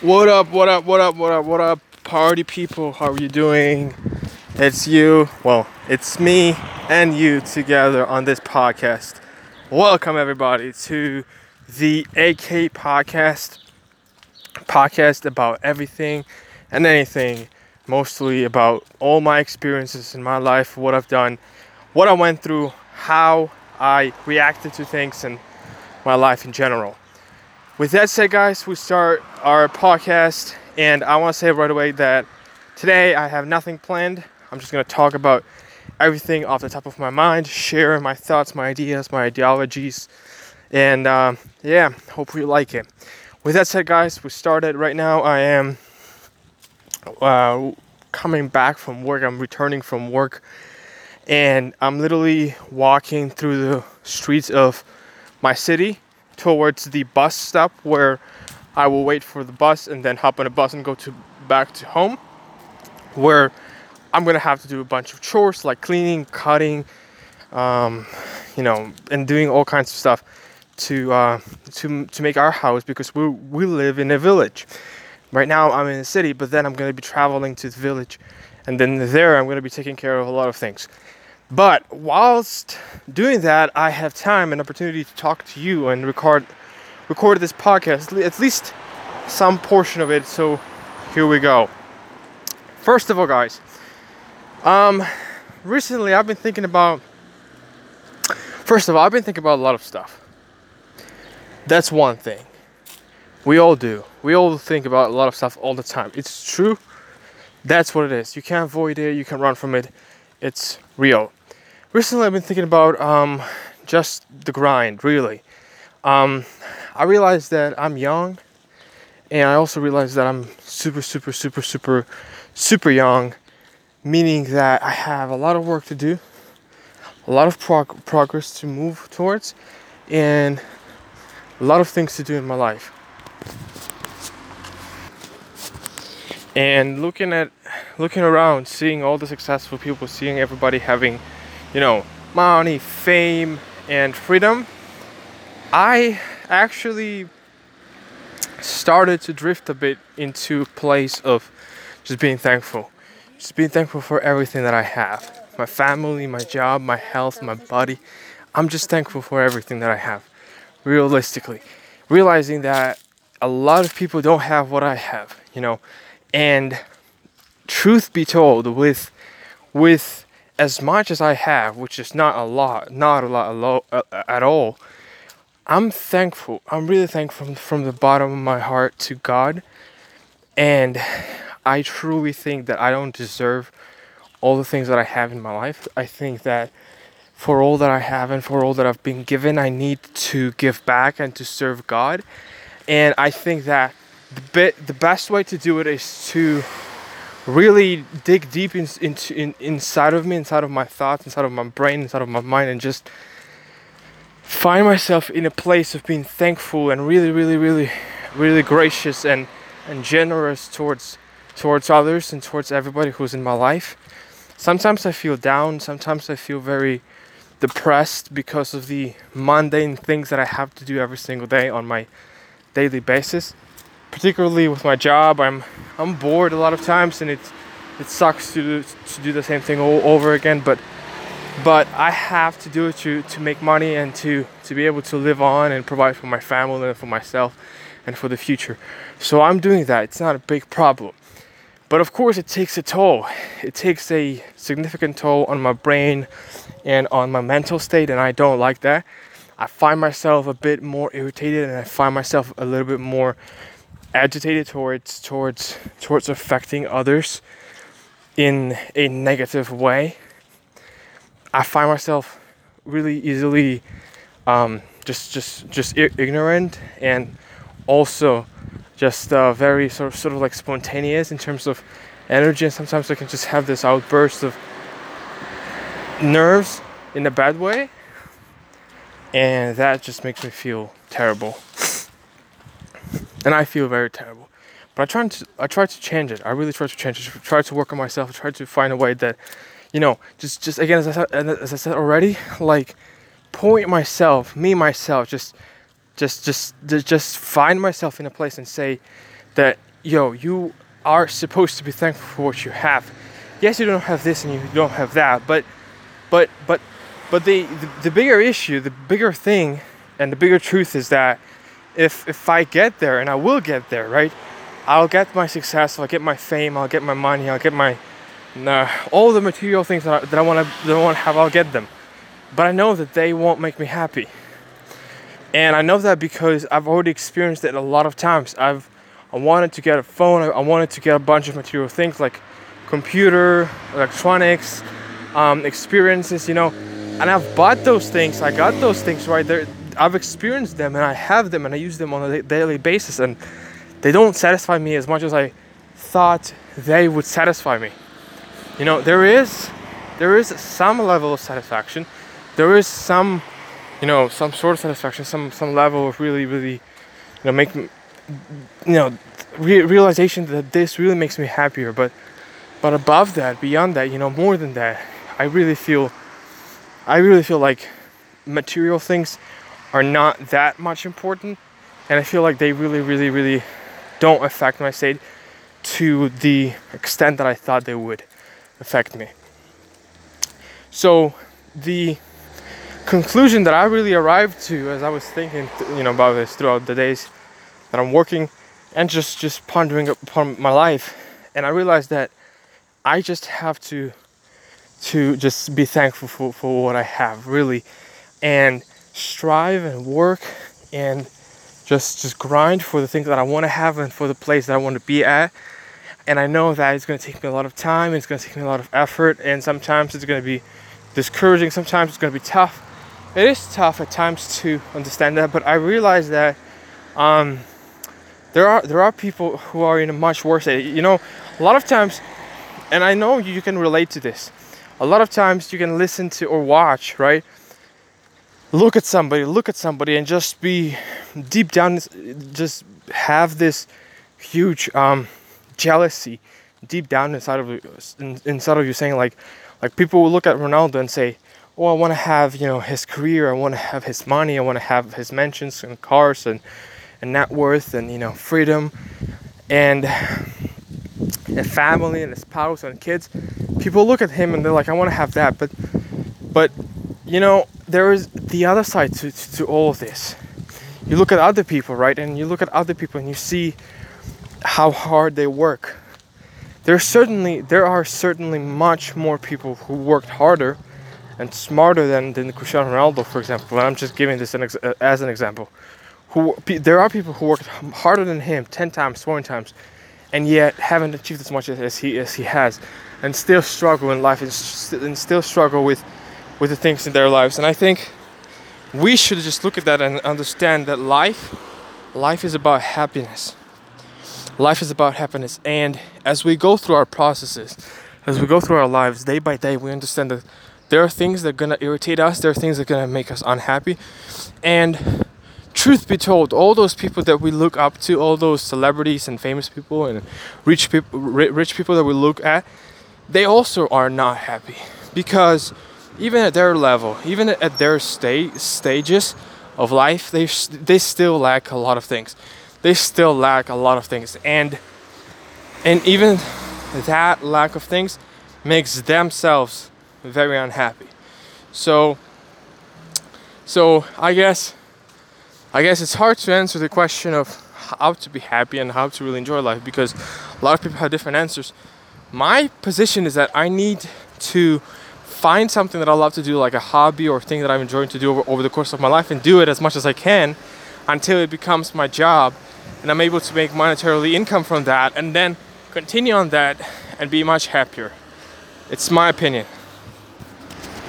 What up, what up, what up, what up, what up, party people? How are you doing? It's you, well, it's me and you together on this podcast. Welcome, everybody, to the AK podcast. Podcast about everything and anything, mostly about all my experiences in my life, what I've done, what I went through, how I reacted to things, and my life in general. With that said, guys, we start our podcast, and I want to say right away that today I have nothing planned. I'm just going to talk about everything off the top of my mind, share my thoughts, my ideas, my ideologies, and uh, yeah, hope you like it. With that said, guys, we started right now. I am uh, coming back from work, I'm returning from work, and I'm literally walking through the streets of my city towards the bus stop where I will wait for the bus and then hop on a bus and go to back to home where I'm gonna have to do a bunch of chores like cleaning, cutting, um, you know, and doing all kinds of stuff to uh, to to make our house because we we live in a village. Right now I'm in the city, but then I'm gonna be traveling to the village, and then there I'm gonna be taking care of a lot of things. But whilst doing that, I have time and opportunity to talk to you and record record this podcast, at least some portion of it. So here we go. First of all, guys, um, recently I've been thinking about. First of all, I've been thinking about a lot of stuff. That's one thing. We all do. We all think about a lot of stuff all the time. It's true. That's what it is. You can't avoid it. You can run from it. It's real. Recently, I've been thinking about um, just the grind, really. Um, I realized that I'm young, and I also realized that I'm super, super, super, super, super young, meaning that I have a lot of work to do, a lot of prog- progress to move towards, and a lot of things to do in my life. And looking at, looking around, seeing all the successful people, seeing everybody having, you know, money, fame, and freedom, I actually started to drift a bit into a place of just being thankful. Just being thankful for everything that I have my family, my job, my health, my body. I'm just thankful for everything that I have, realistically. Realizing that a lot of people don't have what I have, you know. And truth be told, with with as much as I have, which is not a lot, not a lot uh, at all, I'm thankful. I'm really thankful from the bottom of my heart to God. And I truly think that I don't deserve all the things that I have in my life. I think that for all that I have and for all that I've been given, I need to give back and to serve God. And I think that the bit, the best way to do it is to really dig deep in, into in, inside of me, inside of my thoughts, inside of my brain, inside of my mind, and just find myself in a place of being thankful and really, really, really, really gracious and and generous towards towards others and towards everybody who's in my life sometimes I feel down, sometimes I feel very depressed because of the mundane things that I have to do every single day on my daily basis. Particularly with my job, I'm I'm bored a lot of times and it it sucks to do, to do the same thing all over again, but but I have to do it to to make money and to to be able to live on and provide for my family and for myself and for the future. So I'm doing that. It's not a big problem. But of course, it takes a toll. It takes a significant toll on my brain and on my mental state, and I don't like that. I find myself a bit more irritated, and I find myself a little bit more agitated towards towards towards affecting others in a negative way. I find myself really easily um, just just just ignorant and also just uh, very sort of sort of like spontaneous in terms of energy, and sometimes I can just have this outburst of nerves in a bad way, and that just makes me feel terrible, and I feel very terrible. But I try to I try to change it. I really try to change it. I try to work on myself. I try to find a way that, you know, just just again as I said, as I said already, like point myself, me myself, just just just just find myself in a place and say that yo, you are supposed to be thankful for what you have. Yes, you don't have this and you don't have that, but but but but the, the, the bigger issue, the bigger thing, and the bigger truth is that if if I get there, and I will get there, right? I'll get my success, I'll get my fame, I'll get my money, I'll get my all the material things that I, that I want to that I want to have, I'll get them. But I know that they won't make me happy. And I know that because I've already experienced it a lot of times. I've I wanted to get a phone, I wanted to get a bunch of material things like computer, electronics, um, experiences, you know. And I've bought those things, I got those things right there. I've experienced them and I have them and I use them on a daily basis and they don't satisfy me as much as I thought they would satisfy me. You know, there is there is some level of satisfaction. There is some you know, some sort of satisfaction, some some level of really really you know make you know re- realization that this really makes me happier, but but above that, beyond that, you know, more than that, I really feel I really feel like material things are not that much important and I feel like they really really really don't affect my state to the extent that I thought they would affect me. So the conclusion that I really arrived to as I was thinking, you know, about this throughout the days that I'm working and just just pondering upon my life, and I realized that I just have to to just be thankful for, for what I have, really, and strive and work and just just grind for the things that I want to have and for the place that I want to be at. And I know that it's going to take me a lot of time, it's going to take me a lot of effort, and sometimes it's going to be discouraging, sometimes it's going to be tough. It is tough at times to understand that, but I realize that um, there are there are people who are in a much worse state. You know, a lot of times, and I know you can relate to this. A lot of times you can listen to or watch, right? Look at somebody, look at somebody, and just be deep down, just have this huge um, jealousy deep down inside of inside of you, saying like, like people will look at Ronaldo and say, "Oh, I want to have you know his career, I want to have his money, I want to have his mansions and cars and and net worth and you know freedom and." A family and a spouse and kids, people look at him and they're like, "I want to have that," but, but, you know, there is the other side to, to, to all of this. You look at other people, right? And you look at other people and you see how hard they work. There certainly there are certainly much more people who worked harder and smarter than, than Cristiano Ronaldo, for example. And I'm just giving this an ex- uh, as an example. Who there are people who worked harder than him ten times, twenty times, and yet haven't achieved as much as he as he has, and still struggle in life and, and still struggle with with the things in their lives. And I think we should just look at that and understand that life life is about happiness. Life is about happiness and as we go through our processes, as we go through our lives day by day, we understand that there are things that are going to irritate us, there are things that are going to make us unhappy. And truth be told, all those people that we look up to, all those celebrities and famous people and rich people rich people that we look at, they also are not happy because even at their level, even at their state stages of life, they they still lack a lot of things. They still lack a lot of things, and and even that lack of things makes themselves very unhappy. So so I guess I guess it's hard to answer the question of how to be happy and how to really enjoy life because a lot of people have different answers. My position is that I need to find something that I love to do, like a hobby or thing that I'm enjoying to do over, over the course of my life, and do it as much as I can until it becomes my job and I'm able to make monetarily income from that and then continue on that and be much happier. It's my opinion.